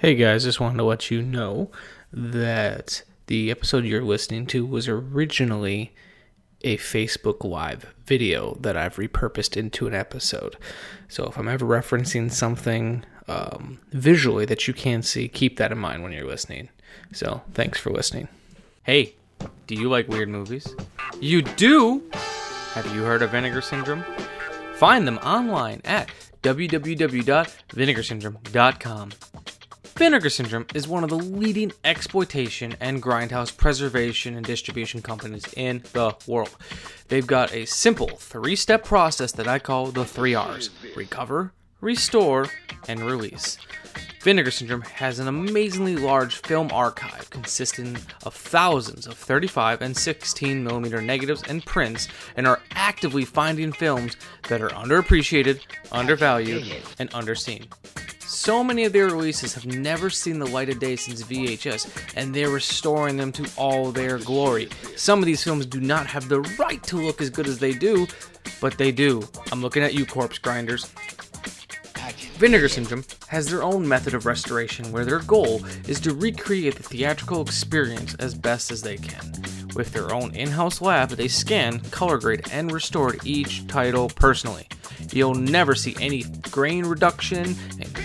Hey guys, just wanted to let you know that the episode you're listening to was originally a Facebook Live video that I've repurposed into an episode. So if I'm ever referencing something um, visually that you can see, keep that in mind when you're listening. So thanks for listening. Hey, do you like weird movies? You do? Have you heard of Vinegar Syndrome? Find them online at www.vinegarsyndrome.com. Vinegar Syndrome is one of the leading exploitation and grindhouse preservation and distribution companies in the world. They've got a simple three step process that I call the three R's recover, restore, and release. Vinegar Syndrome has an amazingly large film archive consisting of thousands of 35 and 16 millimeter negatives and prints and are actively finding films that are underappreciated, undervalued, and underseen. So many of their releases have never seen the light of day since VHS, and they're restoring them to all their glory. Some of these films do not have the right to look as good as they do, but they do. I'm looking at you, corpse grinders. Vinegar Syndrome has their own method of restoration where their goal is to recreate the theatrical experience as best as they can. With their own in house lab, they scan, color grade, and restore each title personally. You'll never see any grain reduction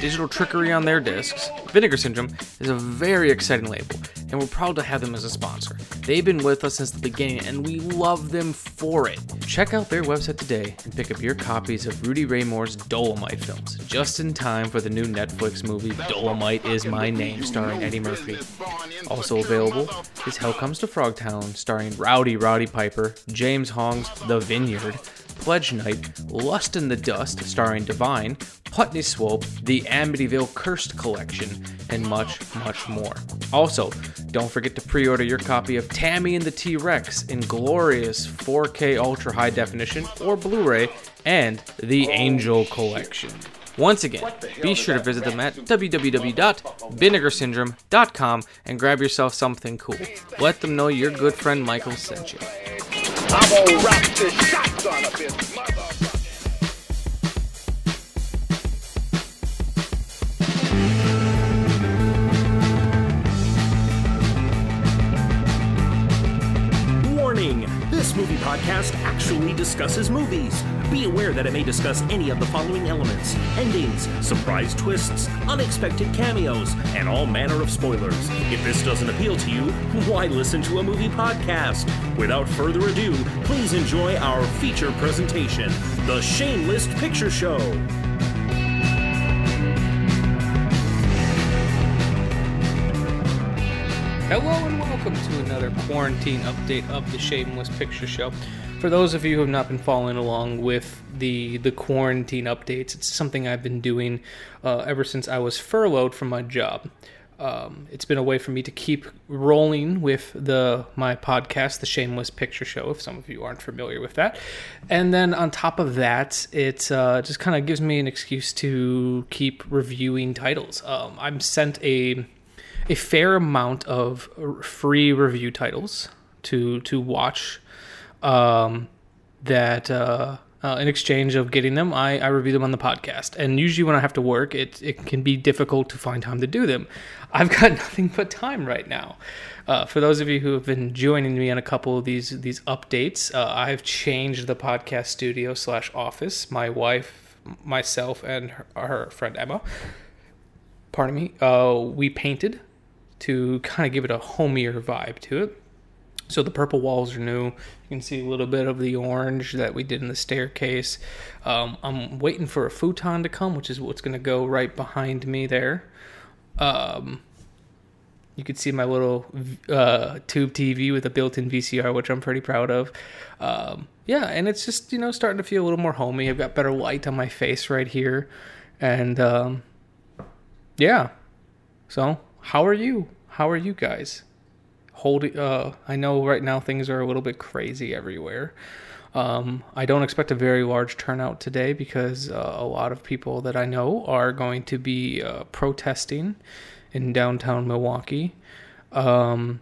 digital trickery on their discs. Vinegar Syndrome is a very exciting label, and we're proud to have them as a sponsor. They've been with us since the beginning, and we love them for it. Check out their website today and pick up your copies of Rudy Ray Moore's Dolomite films, just in time for the new Netflix movie Dolomite is My Name, starring Eddie Murphy. Also available is Hell Comes to Frogtown, starring Rowdy Roddy Piper, James Hong's The Vineyard, Pledge Night, Lust in the Dust, starring Divine, Putney Swope, the Amityville Cursed Collection, and much, much more. Also, don't forget to pre order your copy of Tammy and the T Rex in glorious 4K Ultra High Definition or Blu ray and the Angel Collection. Once again, be sure to visit them at www.vinegarsyndrome.com and grab yourself something cool. Let them know your good friend Michael sent you. I'm gonna rock this shotgun up his podcast actually discusses movies. Be aware that it may discuss any of the following elements endings, surprise twists, unexpected cameos, and all manner of spoilers. If this doesn't appeal to you, why listen to a movie podcast? Without further ado, please enjoy our feature presentation The Shameless Picture Show. Hello and welcome to another quarantine update of the Shameless Picture Show. For those of you who have not been following along with the the quarantine updates, it's something I've been doing uh, ever since I was furloughed from my job. Um, it's been a way for me to keep rolling with the my podcast, The Shameless Picture Show. If some of you aren't familiar with that, and then on top of that, it uh, just kind of gives me an excuse to keep reviewing titles. Um, I'm sent a a fair amount of free review titles to to watch. Um, that uh, uh, in exchange of getting them, I, I review them on the podcast. And usually, when I have to work, it it can be difficult to find time to do them. I've got nothing but time right now. Uh, for those of you who have been joining me on a couple of these these updates, uh, I've changed the podcast studio slash office. My wife, myself, and her, her friend Emma pardon me, uh, we painted to kind of give it a homier vibe to it. So the purple walls are new. You can see a little bit of the orange that we did in the staircase. Um, I'm waiting for a futon to come, which is what's going to go right behind me there. Um, you can see my little uh, tube TV with a built-in VCR, which I'm pretty proud of. Um, yeah, and it's just you know starting to feel a little more homey. I've got better light on my face right here, and um, yeah. So how are you? How are you guys? Holding. Uh, I know right now things are a little bit crazy everywhere. Um, I don't expect a very large turnout today because uh, a lot of people that I know are going to be uh, protesting in downtown Milwaukee. Um,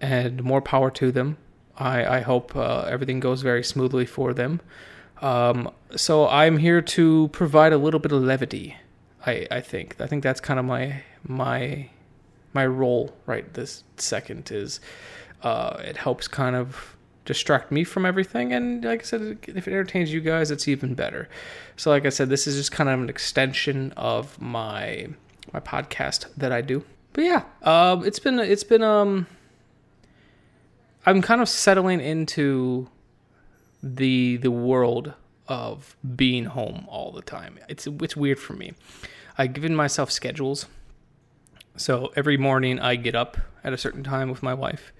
and more power to them. I, I hope uh, everything goes very smoothly for them. Um, so I'm here to provide a little bit of levity. I, I think I think that's kind of my my my role right this second is uh, it helps kind of distract me from everything. And like i said if it entertains you guys it's even better. So like i said this is just kind of an extension of my my podcast that i do. But yeah um it's been it's been um i'm kind of settling into the the world of being home all the time. It's it's weird for me. I've given myself schedules so every morning I get up at a certain time with my wife,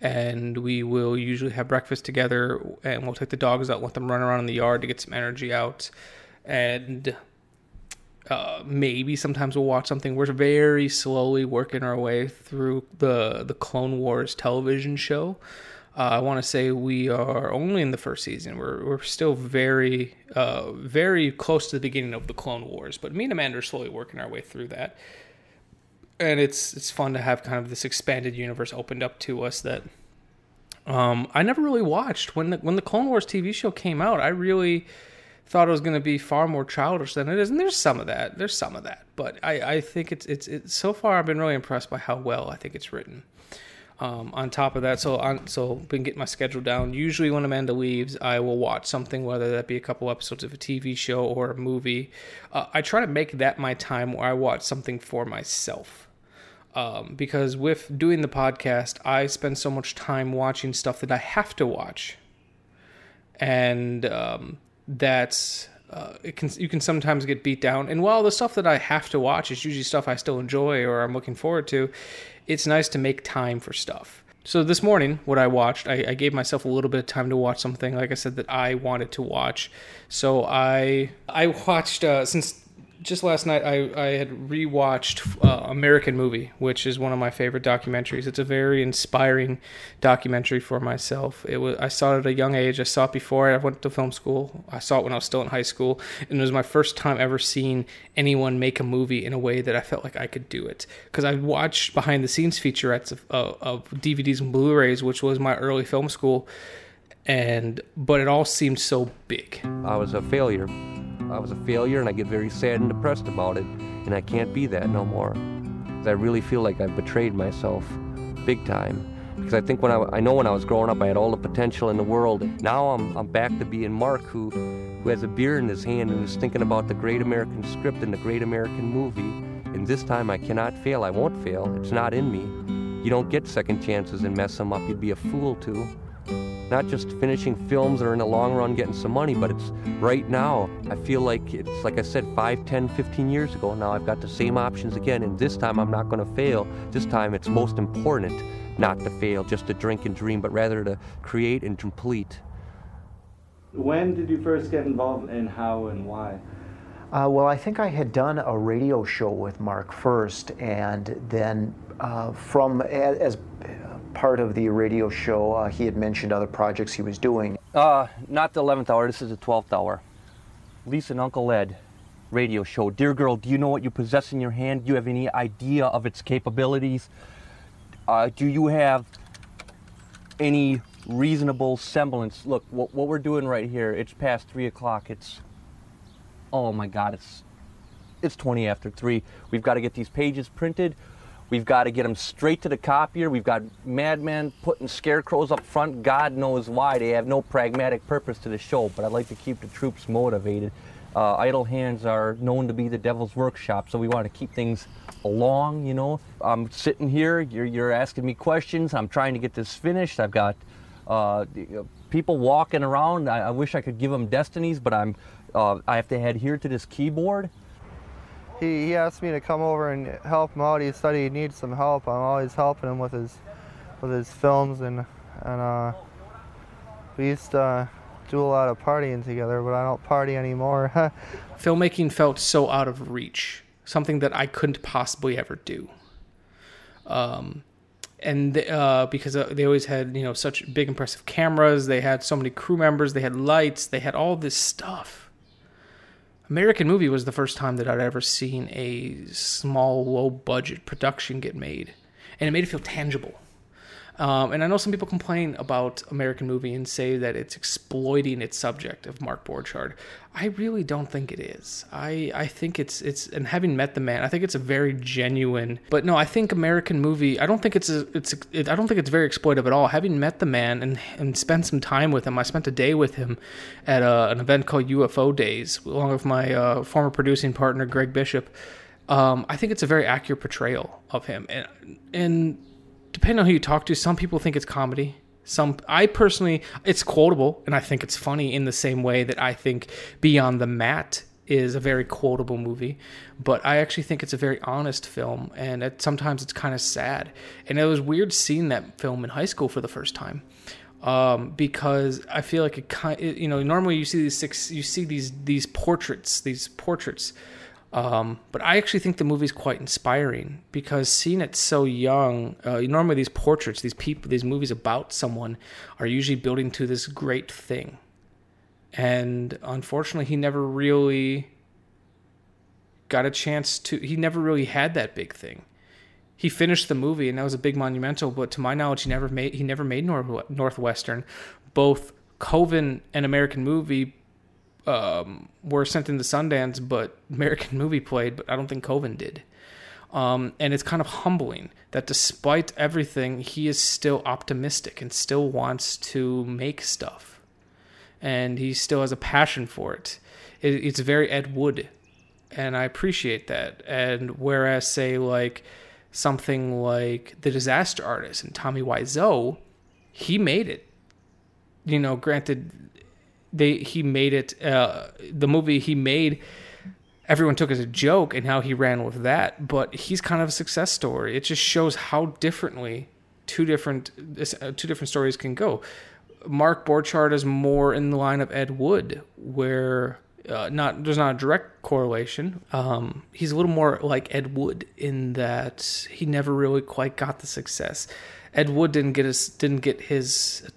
and we will usually have breakfast together, and we'll take the dogs out, let them run around in the yard to get some energy out, and uh, maybe sometimes we'll watch something. We're very slowly working our way through the the Clone Wars television show. Uh, I want to say we are only in the first season. We're we're still very uh, very close to the beginning of the Clone Wars, but me and Amanda are slowly working our way through that and it's it's fun to have kind of this expanded universe opened up to us that um, I never really watched when the when the Clone Wars TV show came out. I really thought it was going to be far more childish than it is, and there's some of that. There's some of that, but I, I think it's it's it's so far I've been really impressed by how well I think it's written. Um, on top of that, so on so been getting my schedule down. Usually when Amanda leaves, I will watch something, whether that be a couple episodes of a TV show or a movie. Uh, I try to make that my time where I watch something for myself um, because with doing the podcast, I spend so much time watching stuff that I have to watch, and um, that's uh, it can you can sometimes get beat down. And while the stuff that I have to watch is usually stuff I still enjoy or I'm looking forward to, it's nice to make time for stuff. So this morning, what I watched, I, I, gave myself a little bit of time to watch something, like I said, that I wanted to watch. So I I watched uh, since just last night I, I had rewatched uh, American Movie, which is one of my favorite documentaries. It's a very inspiring documentary for myself. It was I saw it at a young age. I saw it before I went to film school. I saw it when I was still in high school, and it was my first time ever seeing anyone make a movie in a way that I felt like I could do it. Because I watched behind the scenes featurettes of, of, of DVDs and Blu-rays, which was my early film school, and but it all seemed so big. I was a failure I was a failure and I get very sad and depressed about it, and I can't be that no more. I really feel like I've betrayed myself big time. Because I think when I, I know when I was growing up, I had all the potential in the world. Now I'm, I'm back to being Mark, who, who has a beer in his hand and is thinking about the great American script and the great American movie. And this time I cannot fail. I won't fail. It's not in me. You don't get second chances and mess them up. You'd be a fool to not just finishing films or in the long run getting some money, but it's right now. I feel like it's, like I said, 5, 10, 15 years ago. Now I've got the same options again, and this time I'm not going to fail. This time it's most important not to fail, just to drink and dream, but rather to create and complete. When did you first get involved and how and why? Uh, well, I think I had done a radio show with Mark first, and then uh, from as part of the radio show, uh, he had mentioned other projects he was doing. Uh, not the 11th hour, this is the 12th hour. Lisa and Uncle Ed radio show. Dear girl, do you know what you possess in your hand? Do you have any idea of its capabilities? Uh, do you have any reasonable semblance? Look, what, what we're doing right here, it's past 3 o'clock. It's, oh my God, it's, it's 20 after 3. We've got to get these pages printed. We've got to get them straight to the copier. We've got madmen putting scarecrows up front. God knows why. They have no pragmatic purpose to the show, but I'd like to keep the troops motivated. Uh, idle hands are known to be the devil's workshop, so we want to keep things along, you know. I'm sitting here, you're, you're asking me questions. I'm trying to get this finished. I've got uh, people walking around. I, I, wish I could give them destinies, but I'm, uh, I have to adhere to this keyboard he, he asked me to come over and help him out. He said he needs some help. I'm always helping him with his with his films and and uh, we used to do a lot of partying together, but I don't party anymore. Filmmaking felt so out of reach, something that I couldn't possibly ever do. Um, and uh, because uh, they always had you know such big impressive cameras, they had so many crew members, they had lights, they had all this stuff American Movie was the first time that I'd ever seen a small, low budget production get made, and it made it feel tangible. Um, and I know some people complain about American Movie and say that it's exploiting its subject of Mark Borchardt. I really don't think it is. I, I think it's it's and having met the man, I think it's a very genuine. But no, I think American Movie. I don't think it's a, it's it, I don't think it's very exploitive at all. Having met the man and and spent some time with him, I spent a day with him at a, an event called UFO Days, along with my uh, former producing partner Greg Bishop. Um, I think it's a very accurate portrayal of him, and and depending on who you talk to, some people think it's comedy. Some I personally, it's quotable, and I think it's funny in the same way that I think Beyond the Mat is a very quotable movie. But I actually think it's a very honest film, and it, sometimes it's kind of sad. And it was weird seeing that film in high school for the first time. Um, because I feel like it kind, you know, normally you see these six, you see these these portraits, these portraits um, but I actually think the movie's quite inspiring because seeing it so young, uh, normally these portraits, these people, these movies about someone are usually building to this great thing. And unfortunately, he never really got a chance to, he never really had that big thing. He finished the movie and that was a big monumental, but to my knowledge, he never made, he never made North, Northwestern. Both Coven and American Movie um, were sent into Sundance, but American Movie played, but I don't think Coven did. Um, and it's kind of humbling that despite everything, he is still optimistic and still wants to make stuff. And he still has a passion for it. it it's very Ed Wood. And I appreciate that. And whereas, say, like something like The Disaster Artist and Tommy Wiseau, he made it. You know, granted, they he made it uh, the movie he made everyone took as a joke and how he ran with that but he's kind of a success story it just shows how differently two different uh, two different stories can go mark borchardt is more in the line of ed wood where uh, not there's not a direct correlation. Um, he's a little more like Ed Wood in that he never really quite got the success. Ed Wood didn't get his didn't get his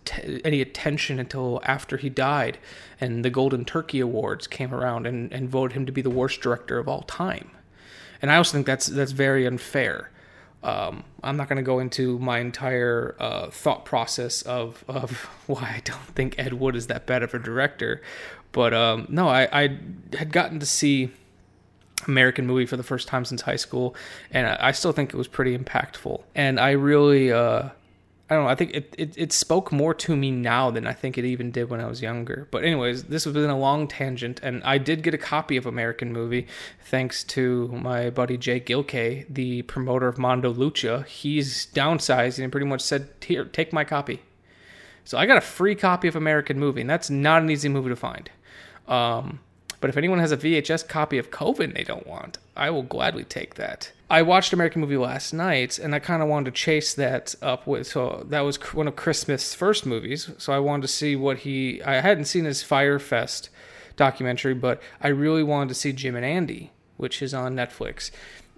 any attention until after he died, and the Golden Turkey Awards came around and, and voted him to be the worst director of all time. And I also think that's that's very unfair. Um, I'm not going to go into my entire uh, thought process of of why I don't think Ed Wood is that bad of a director, but um, no, I, I had gotten to see American movie for the first time since high school, and I still think it was pretty impactful. And I really, uh, I don't know, I think it, it, it spoke more to me now than I think it even did when I was younger. But anyways, this has been a long tangent, and I did get a copy of American movie thanks to my buddy Jay Gilkay, the promoter of Mondo Lucha. He's downsizing and pretty much said, "Here, take my copy." So I got a free copy of American movie, and that's not an easy movie to find. Um, but if anyone has a VHS copy of Coven they don't want, I will gladly take that. I watched American Movie last night, and I kind of wanted to chase that up with. So that was one of Chris Smith's first movies. So I wanted to see what he. I hadn't seen his Fyre Fest documentary, but I really wanted to see Jim and Andy, which is on Netflix.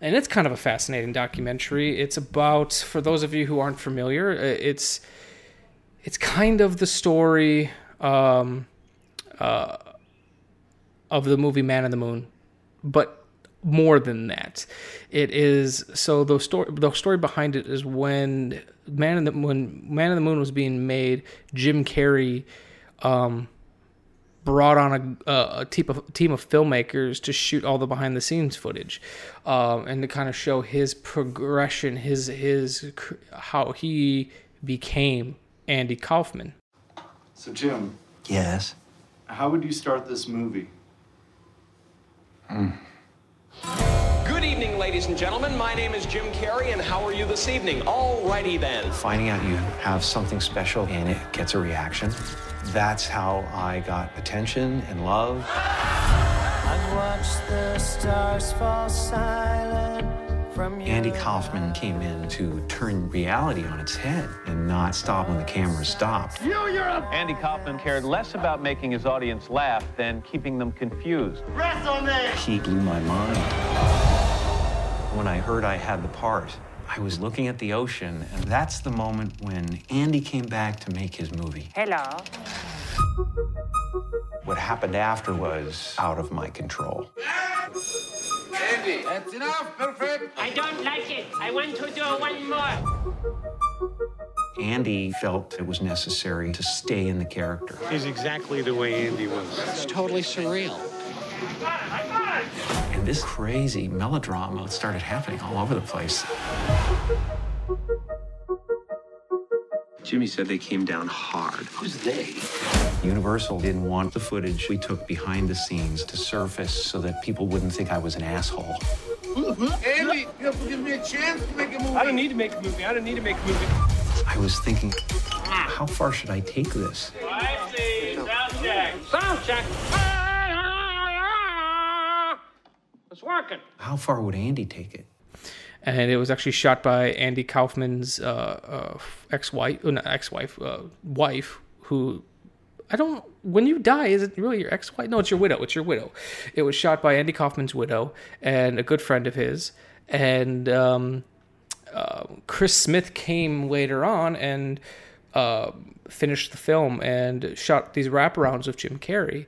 And it's kind of a fascinating documentary. It's about, for those of you who aren't familiar, uh, it's it's kind of the story um, uh, of the movie Man in the Moon, but more than that. It is so the story the story behind it is when Man in the when Man in the Moon was being made, Jim Carrey um, brought on a, a, team of team of filmmakers to shoot all the behind the scenes footage, um, and to kind of show his progression, his his how he became Andy Kaufman. So Jim, Yes. how would you start this movie? Good evening, ladies and gentlemen. My name is Jim Carrey, and how are you this evening? Alrighty then. Finding out you have something special and it gets a reaction. That's how I got attention and love. Andy Kaufman came in to turn reality on its head and not stop when the camera stopped. Andy Kaufman cared less about making his audience laugh than keeping them confused. He blew my mind. When I heard I had the part, I was looking at the ocean, and that's the moment when Andy came back to make his movie. Hello. What happened after was out of my control. Andy, that's enough. Perfect. I don't like it. I want to do one more. Andy felt it was necessary to stay in the character. He's exactly the way Andy was. It's totally surreal. And this crazy melodrama started happening all over the place. Jimmy said they came down hard. Who's they? Universal didn't want the footage we took behind the scenes to surface so that people wouldn't think I was an asshole. Mm-hmm. Andy, you have to give me a chance to make a movie. I don't need to make a movie. I don't need to make a movie. I was thinking, how far should I take this? Sound check. Sound check. It's working. How far would Andy take it? And it was actually shot by Andy Kaufman's uh, uh, ex-wife, uh, not ex-wife, uh, wife, who I don't. When you die, is it really your ex-wife? No, it's your widow. It's your widow. It was shot by Andy Kaufman's widow and a good friend of his, and um, uh, Chris Smith came later on and uh, finished the film and shot these wraparounds with Jim Carrey,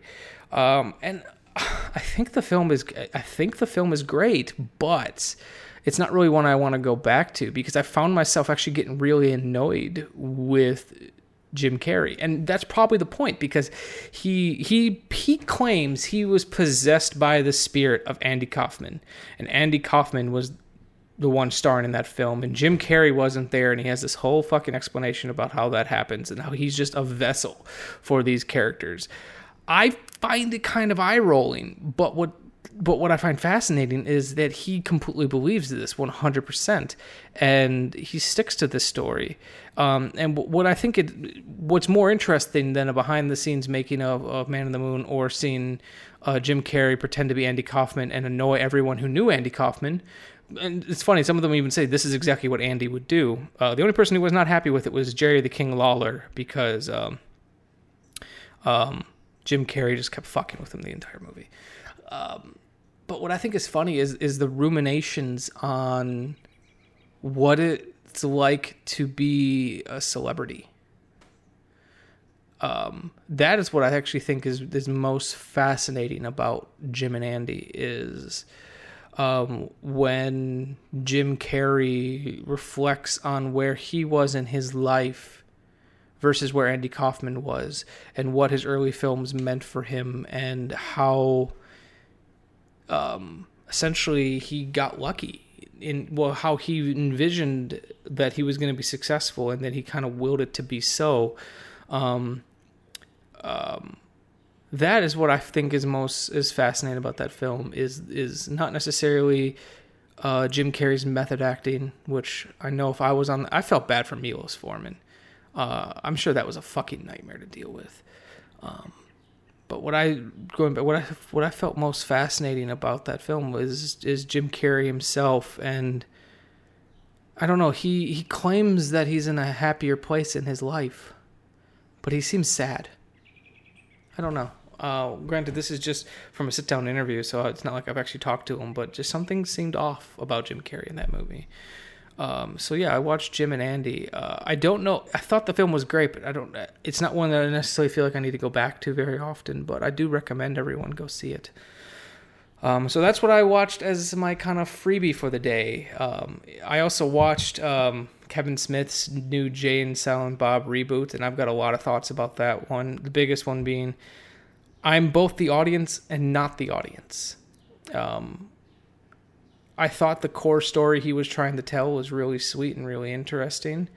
um, and I think the film is. I think the film is great, but it's not really one I want to go back to because I found myself actually getting really annoyed with Jim Carrey. And that's probably the point because he he he claims he was possessed by the spirit of Andy Kaufman. And Andy Kaufman was the one starring in that film and Jim Carrey wasn't there and he has this whole fucking explanation about how that happens and how he's just a vessel for these characters. I find it kind of eye rolling, but what but what I find fascinating is that he completely believes this 100%, and he sticks to this story. Um, and what I think it, what's more interesting than a behind the scenes making of, of Man in the Moon or seeing uh, Jim Carrey pretend to be Andy Kaufman and annoy everyone who knew Andy Kaufman. And it's funny, some of them even say this is exactly what Andy would do. Uh, the only person who was not happy with it was Jerry the King Lawler because um, um, Jim Carrey just kept fucking with him the entire movie. Um, but what I think is funny is is the ruminations on what it's like to be a celebrity. Um, that is what I actually think is is most fascinating about Jim and Andy is um, when Jim Carrey reflects on where he was in his life versus where Andy Kaufman was and what his early films meant for him and how um, essentially he got lucky in well how he envisioned that he was going to be successful and then he kind of willed it to be so um, um, that is what I think is most is fascinating about that film is is not necessarily uh, Jim Carrey's method acting, which I know if I was on, I felt bad for Milos Forman. Uh, I'm sure that was a fucking nightmare to deal with. Um, what I going back, what I what I felt most fascinating about that film was is Jim Carrey himself, and I don't know. He he claims that he's in a happier place in his life, but he seems sad. I don't know. Uh, granted, this is just from a sit down interview, so it's not like I've actually talked to him, but just something seemed off about Jim Carrey in that movie. Um, so yeah, I watched Jim and Andy. Uh, I don't know. I thought the film was great, but I don't. It's not one that I necessarily feel like I need to go back to very often. But I do recommend everyone go see it. Um, so that's what I watched as my kind of freebie for the day. Um, I also watched um, Kevin Smith's new Jay and Silent Bob reboot, and I've got a lot of thoughts about that one. The biggest one being, I'm both the audience and not the audience. Um, I thought the core story he was trying to tell was really sweet and really interesting,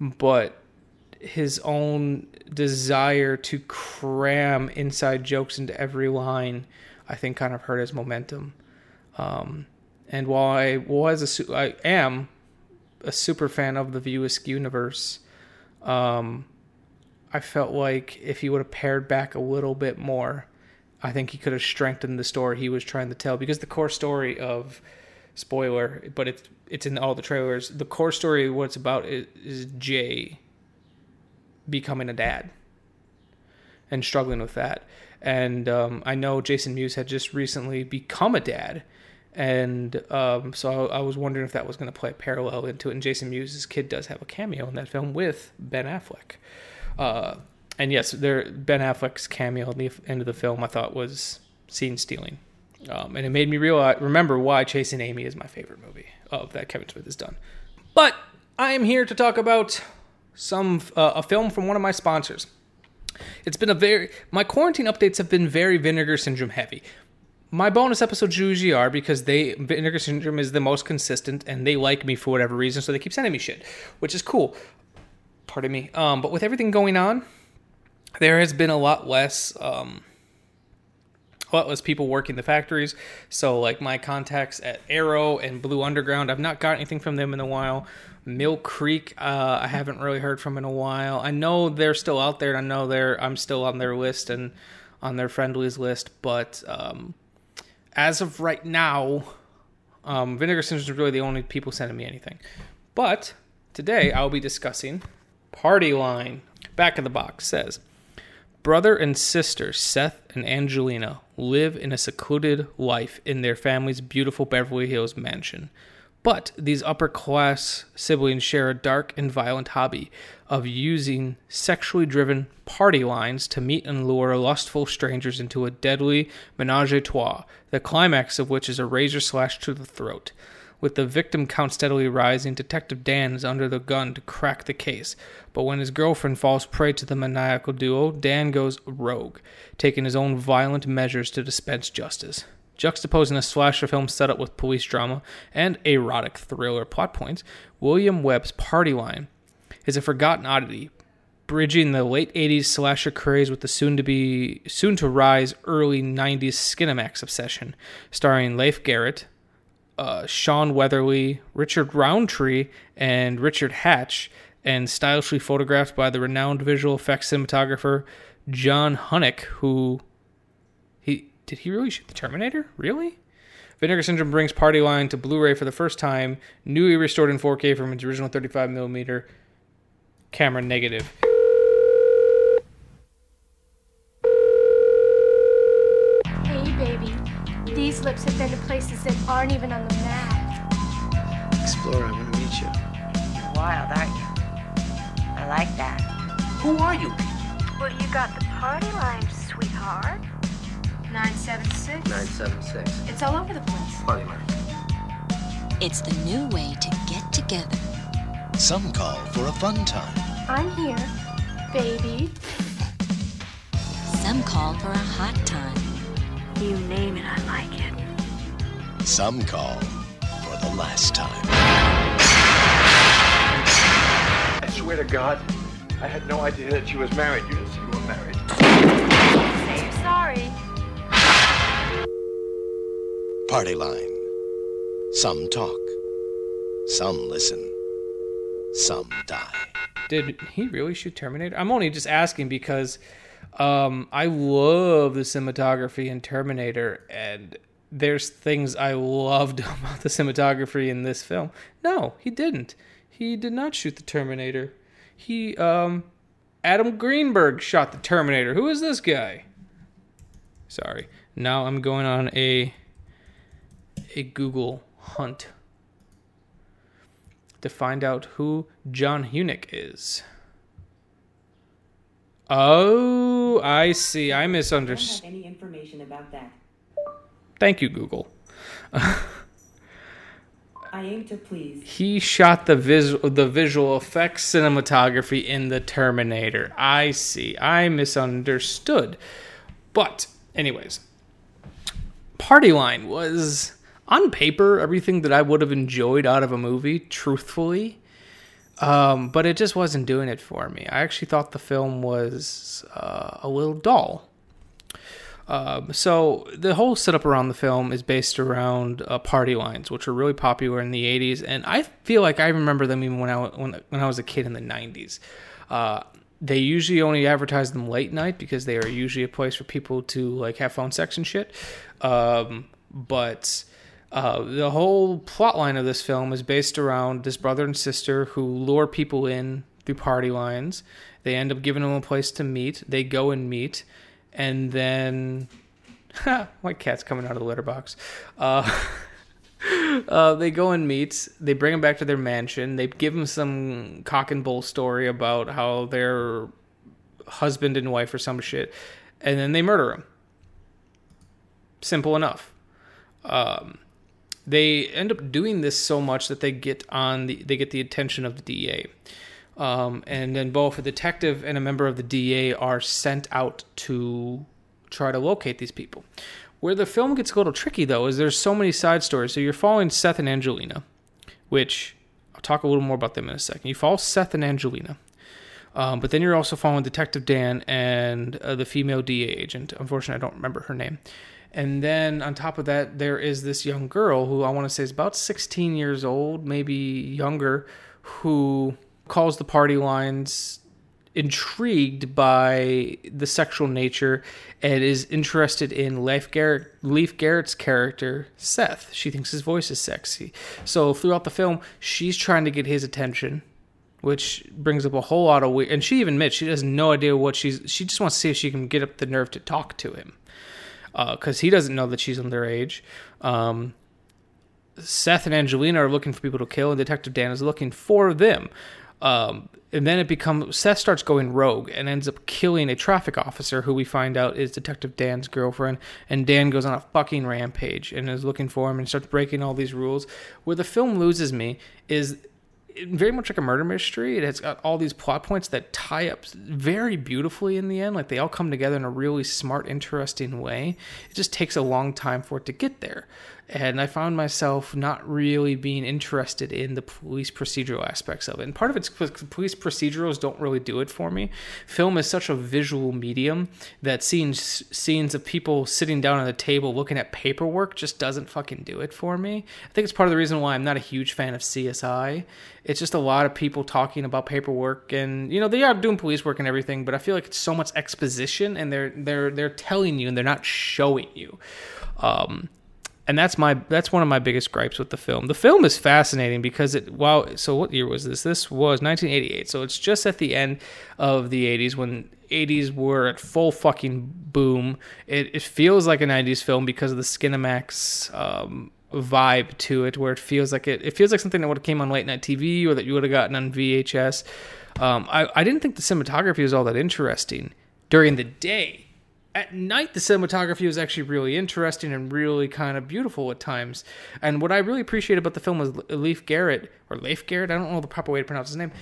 but his own desire to cram inside jokes into every line, I think, kind of hurt his momentum. Um, and while I was a, I am a super fan of the View universe, um, I felt like if he would have pared back a little bit more, I think he could have strengthened the story he was trying to tell. Because the core story of spoiler, but it's it's in all the trailers. The core story, what it's about, is, is Jay becoming a dad and struggling with that. And um, I know Jason Mewes had just recently become a dad, and um, so I, I, was wondering if that was going to play a parallel into it. And Jason Mewes' kid does have a cameo in that film with Ben Affleck. Uh, and yes, there Ben Affleck's cameo at the end of the film I thought was scene stealing. Um, and it made me realize, remember why Chasing Amy is my favorite movie of that Kevin Smith has done. But I am here to talk about some uh, a film from one of my sponsors. It's been a very my quarantine updates have been very Vinegar Syndrome heavy. My bonus episodes usually are because they Vinegar Syndrome is the most consistent and they like me for whatever reason, so they keep sending me shit, which is cool. Pardon me. Um, but with everything going on, there has been a lot less um, a lot less people working the factories. So like my contacts at Arrow and Blue Underground, I've not got anything from them in a while. Mill Creek, uh, I haven't really heard from in a while. I know they're still out there. I know they're I'm still on their list and on their friendlies list, but um, as of right now, um, Vinegar Syndrome is really the only people sending me anything. But today I'll be discussing Party Line. Back of the box says Brother and sister Seth and Angelina live in a secluded life in their family's beautiful Beverly Hills mansion. But these upper class siblings share a dark and violent hobby of using sexually driven party lines to meet and lure lustful strangers into a deadly menage a trois, the climax of which is a razor slash to the throat. With the victim count steadily rising, Detective Dan is under the gun to crack the case. But when his girlfriend falls prey to the maniacal duo, Dan goes rogue, taking his own violent measures to dispense justice. Juxtaposing a slasher film setup with police drama and erotic thriller plot points, William Webb's Party Line is a forgotten oddity, bridging the late 80s slasher craze with the soon to be soon to rise early 90s Skinemax obsession, starring Leif Garrett, uh, Shawn Weatherly, Richard Roundtree, and Richard Hatch, and stylishly photographed by the renowned visual effects cinematographer John Hunnick, who he did he really shoot the Terminator? Really? Vinegar Syndrome brings Party Line to Blu-ray for the first time, newly restored in 4K from its original 35mm camera negative. These lips have been to places that aren't even on the map. Explorer, I want to meet you. You're wild, aren't you? I like that. Who are you? Well, you got the party line, sweetheart. 976. 976. It's all over the place. Party line. It's the new way to get together. Some call for a fun time. I'm here, baby. Some call for a hot time. You name it, I like it. Some call for the last time. I swear to God, I had no idea that she was married. You didn't say you were married. Say you're sorry. Party line. Some talk. Some listen. Some die. Did he really shoot Terminator? I'm only just asking because um, I love the cinematography in Terminator, and there's things I loved about the cinematography in this film. No, he didn't. He did not shoot the Terminator. He, um, Adam Greenberg shot the Terminator. Who is this guy? Sorry. Now I'm going on a a Google hunt to find out who John Hunick is. Oh, I see. I misunderstood. any information about that. Thank you, Google. I aim to please. He shot the vis- the visual effects cinematography in the Terminator. I see. I misunderstood. But, anyways, Party Line was on paper everything that I would have enjoyed out of a movie, truthfully. Um, but it just wasn't doing it for me. I actually thought the film was uh, a little dull. Um, so the whole setup around the film is based around uh, party lines, which were really popular in the '80s, and I feel like I remember them even when I when, when I was a kid in the '90s. Uh, they usually only advertise them late night because they are usually a place for people to like have phone sex and shit. Um, but uh, the whole plot line of this film is based around this brother and sister who lure people in through party lines. They end up giving them a place to meet. They go and meet, and then my cat's coming out of the litter box. Uh, uh, they go and meet. They bring him back to their mansion. They give him some cock and bull story about how their husband and wife or some shit, and then they murder him. Simple enough. Um, they end up doing this so much that they get on the they get the attention of the DA. Um, and then both a detective and a member of the DA are sent out to try to locate these people. Where the film gets a little tricky, though, is there's so many side stories. So you're following Seth and Angelina, which I'll talk a little more about them in a second. You follow Seth and Angelina. Um, but then you're also following Detective Dan and uh, the female DA agent. Unfortunately, I don't remember her name. And then on top of that, there is this young girl who I want to say is about 16 years old, maybe younger, who calls the party lines intrigued by the sexual nature and is interested in Leif, Garrett, Leif Garrett's character, Seth. She thinks his voice is sexy. So throughout the film, she's trying to get his attention which brings up a whole lot of weird. And she even admits she has no idea what she's. She just wants to see if she can get up the nerve to talk to him, because uh, he doesn't know that she's underage. Um, Seth and Angelina are looking for people to kill, and Detective Dan is looking for them. Um, and then it becomes Seth starts going rogue and ends up killing a traffic officer who we find out is Detective Dan's girlfriend. And Dan goes on a fucking rampage and is looking for him and starts breaking all these rules. Where the film loses me is very much like a murder mystery. It has got all these plot points that tie up very beautifully in the end. Like they all come together in a really smart, interesting way. It just takes a long time for it to get there. And I found myself not really being interested in the police procedural aspects of it. And part of it's because police procedurals don't really do it for me. Film is such a visual medium that seeing scenes of people sitting down at a table looking at paperwork just doesn't fucking do it for me. I think it's part of the reason why I'm not a huge fan of CSI. It's just a lot of people talking about paperwork and you know they are doing police work and everything, but I feel like it's so much exposition and they're they're they're telling you and they're not showing you. Um, and that's my that's one of my biggest gripes with the film. The film is fascinating because it wow. So what year was this? This was 1988. So it's just at the end of the 80s when 80s were at full fucking boom. It, it feels like a 90s film because of the Skinemax um, vibe to it, where it feels like it. It feels like something that would have came on late night TV or that you would have gotten on VHS. Um, I I didn't think the cinematography was all that interesting during the day at night the cinematography was actually really interesting and really kind of beautiful at times. And what i really appreciate about the film was leif garrett or leif garrett i don't know the proper way to pronounce his name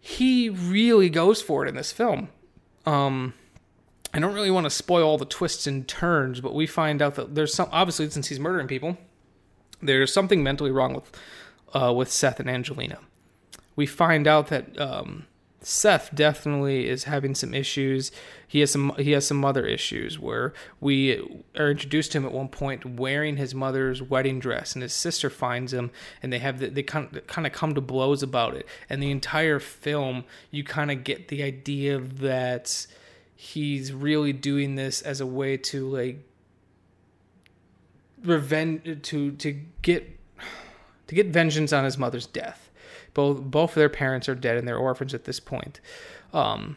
he really goes for it in this film. Um i don't really want to spoil all the twists and turns but we find out that there's some obviously since he's murdering people there's something mentally wrong with uh, with seth and angelina. We find out that um Seth definitely is having some issues. He has some he has some mother issues where we are introduced to him at one point wearing his mother's wedding dress, and his sister finds him, and they have the, they kind of, kind of come to blows about it. And the entire film, you kind of get the idea that he's really doing this as a way to like revenge to to get to get vengeance on his mother's death both both of their parents are dead and they're orphans at this point. Um,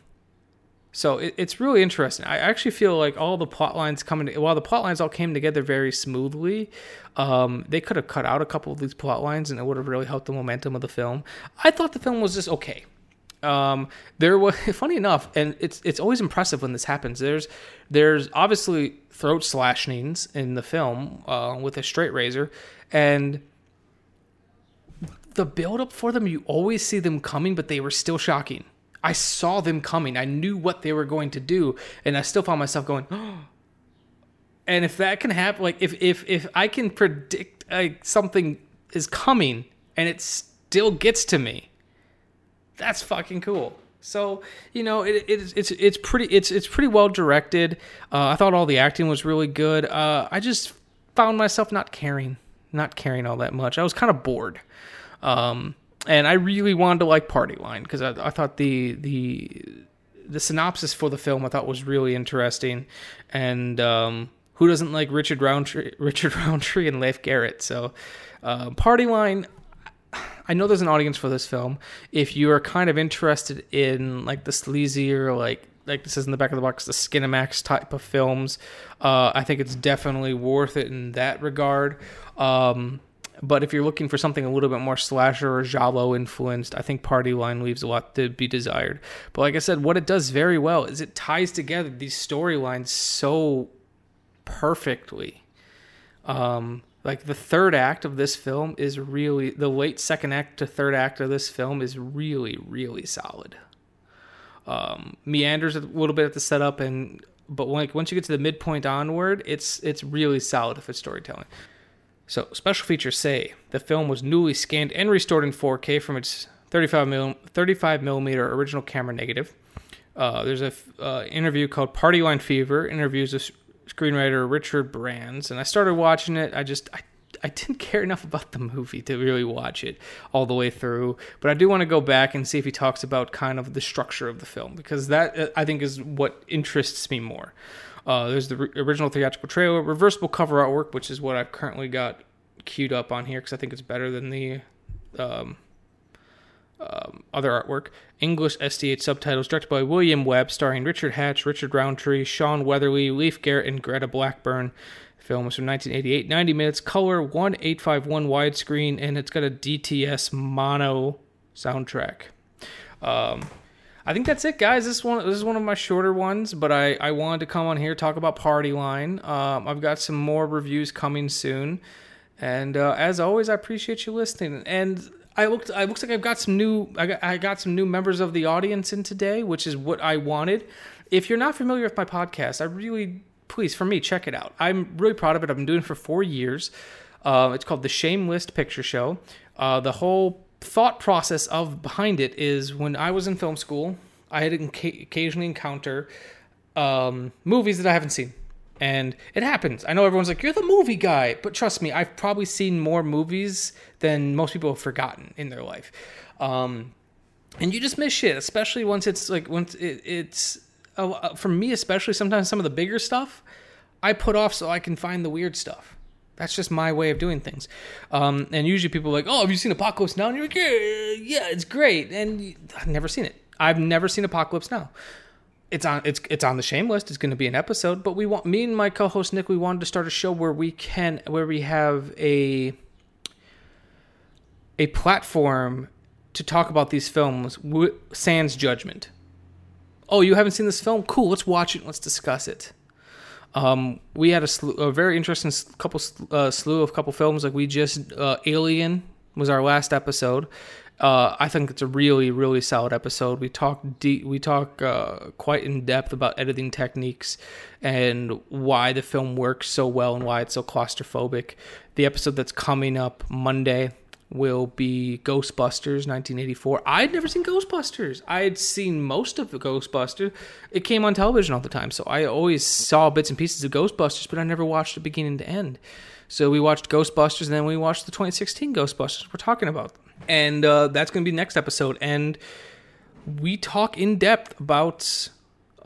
so it, it's really interesting. I actually feel like all the plot lines coming, while the plot lines all came together very smoothly, um, they could have cut out a couple of these plot lines and it would have really helped the momentum of the film. I thought the film was just okay. Um, there was funny enough, and it's it's always impressive when this happens. There's there's obviously throat slashings in the film uh, with a straight razor, and the build up for them, you always see them coming, but they were still shocking. I saw them coming. I knew what they were going to do, and I still found myself going, oh. And if that can happen, like if if if I can predict like something is coming and it still gets to me, that's fucking cool. So you know, it, it, it's it's pretty it's it's pretty well directed. Uh, I thought all the acting was really good. Uh, I just found myself not caring, not caring all that much. I was kind of bored. Um, and I really wanted to like Party Line because I, I thought the the the synopsis for the film I thought was really interesting, and um, who doesn't like Richard Roundtree, Richard Roundtree and Leif Garrett? So, uh, Party Line. I know there's an audience for this film. If you are kind of interested in like the sleazier, like like this is in the back of the box, the Skinemax type of films, uh, I think it's definitely worth it in that regard. Um, but if you're looking for something a little bit more slasher or giallo influenced, I think Party Line leaves a lot to be desired. But like I said, what it does very well is it ties together these storylines so perfectly. Um, Like the third act of this film is really the late second act to third act of this film is really really solid. Um, meanders a little bit at the setup and but like once you get to the midpoint onward, it's it's really solid if it's storytelling. So special features say the film was newly scanned and restored in 4K from its 35 mil, 35 millimeter original camera negative. Uh, there's a uh, interview called Party Line Fever. Interviews with screenwriter Richard Brandes, and I started watching it. I just I, I didn't care enough about the movie to really watch it all the way through. But I do want to go back and see if he talks about kind of the structure of the film because that uh, I think is what interests me more. Uh, there's the re- original theatrical trailer, reversible cover artwork, which is what I've currently got queued up on here because I think it's better than the um, um, other artwork. English SDH subtitles, directed by William Webb, starring Richard Hatch, Richard Roundtree, Shawn Weatherly, Leif Garrett, and Greta Blackburn. Film was from 1988, 90 minutes, color 1851 widescreen, and it's got a DTS mono soundtrack. Um, I think that's it, guys. This one this is one of my shorter ones, but I, I wanted to come on here talk about Party Line. Um, I've got some more reviews coming soon, and uh, as always, I appreciate you listening. And I looked I looks like I've got some new I got, I got some new members of the audience in today, which is what I wanted. If you're not familiar with my podcast, I really please for me check it out. I'm really proud of it. I've been doing it for four years. Uh, it's called the Shame List Picture Show. Uh, the whole thought process of behind it is when I was in film school, I had occasionally encounter um, movies that I haven't seen. And it happens. I know everyone's like, you're the movie guy. But trust me, I've probably seen more movies than most people have forgotten in their life. Um, and you just miss shit, especially once it's like, once it, it's, uh, for me, especially sometimes some of the bigger stuff, I put off so I can find the weird stuff. That's just my way of doing things. Um, and usually people are like, oh, have you seen Apocalypse Now? And you're like, yeah, yeah it's great. And I've never seen it. I've never seen Apocalypse Now it's on it's it's on the shame list. It's going to be an episode, but we want me and my co-host Nick. We wanted to start a show where we can where we have a a platform to talk about these films sans judgment. Oh, you haven't seen this film? Cool. Let's watch it. Let's discuss it. Um, we had a, a very interesting couple uh, slew of couple films. Like we just uh, Alien was our last episode. Uh, I think it's a really, really solid episode. We talk we talk uh, quite in depth about editing techniques and why the film works so well and why it's so claustrophobic. The episode that's coming up Monday will be Ghostbusters 1984. I'd never seen Ghostbusters. I had seen most of the Ghostbusters. It came on television all the time, so I always saw bits and pieces of Ghostbusters, but I never watched it beginning to end. So we watched Ghostbusters, and then we watched the 2016 Ghostbusters. We're talking about, and uh, that's going to be next episode. And we talk in depth about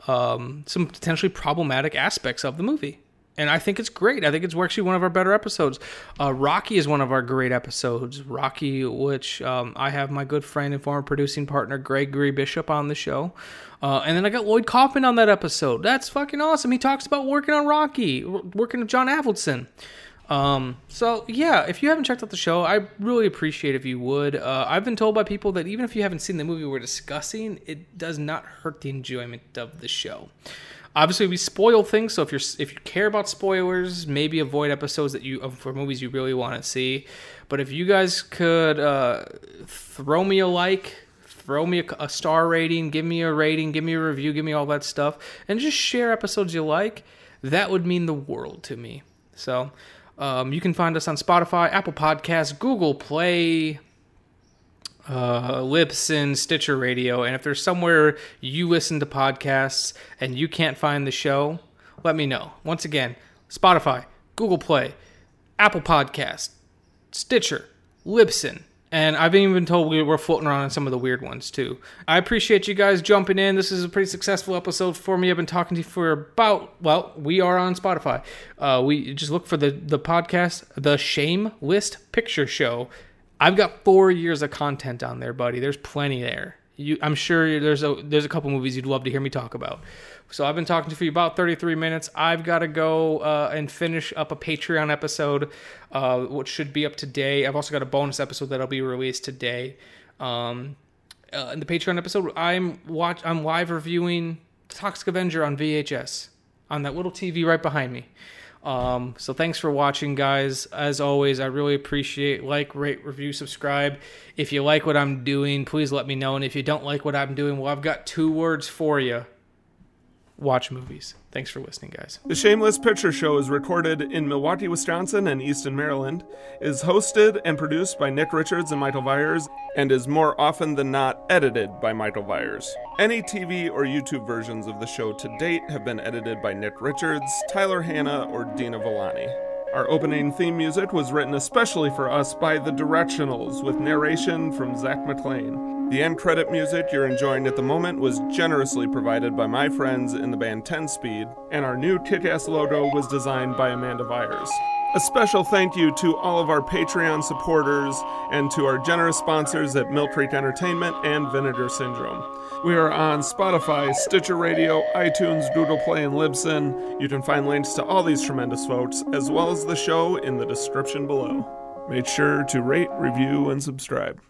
um, some potentially problematic aspects of the movie. And I think it's great. I think it's actually one of our better episodes. Uh, Rocky is one of our great episodes. Rocky, which um, I have my good friend and former producing partner Gregory Bishop on the show. Uh, and then I got Lloyd Kaufman on that episode. That's fucking awesome. He talks about working on Rocky, working with John Avildsen. Um, so yeah, if you haven't checked out the show, I really appreciate if you would. Uh, I've been told by people that even if you haven't seen the movie we're discussing, it does not hurt the enjoyment of the show. Obviously, we spoil things, so if you're if you care about spoilers, maybe avoid episodes that you for movies you really want to see. But if you guys could uh, throw me a like, throw me a, a star rating, give me a rating, give me a review, give me all that stuff, and just share episodes you like, that would mean the world to me. So. Um, you can find us on Spotify, Apple Podcasts, Google Play, uh, Libsyn, Stitcher Radio. And if there's somewhere you listen to podcasts and you can't find the show, let me know. Once again, Spotify, Google Play, Apple Podcast, Stitcher, Libsyn. And I've even been told we were floating around on some of the weird ones too. I appreciate you guys jumping in. This is a pretty successful episode for me. I've been talking to you for about well, we are on Spotify. Uh, we just look for the the podcast, the Shame List Picture Show. I've got four years of content on there, buddy. There's plenty there. You, I'm sure there's a there's a couple movies you'd love to hear me talk about. So I've been talking to you for about 33 minutes. I've got to go uh, and finish up a Patreon episode, uh, which should be up today. I've also got a bonus episode that'll be released today. Um, uh, in the Patreon episode, I'm watch I'm live reviewing Toxic Avenger on VHS on that little TV right behind me. Um, so thanks for watching, guys. As always, I really appreciate like, rate, review, subscribe. If you like what I'm doing, please let me know. And if you don't like what I'm doing, well, I've got two words for you. Watch movies. Thanks for listening, guys. The Shameless Picture Show is recorded in Milwaukee, Wisconsin and Easton, Maryland, is hosted and produced by Nick Richards and Michael Viers, and is more often than not edited by Michael Viers. Any TV or YouTube versions of the show to date have been edited by Nick Richards, Tyler Hanna, or Dina Villani. Our opening theme music was written especially for us by The Directionals, with narration from Zach McLean. The end credit music you're enjoying at the moment was generously provided by my friends in the band 10 Speed, and our new kick ass logo was designed by Amanda Vyers. A special thank you to all of our Patreon supporters and to our generous sponsors at Mill Creek Entertainment and Vinegar Syndrome. We are on Spotify, Stitcher Radio, iTunes, Google Play, and Libsyn. You can find links to all these tremendous folks, as well as the show, in the description below. Make sure to rate, review, and subscribe.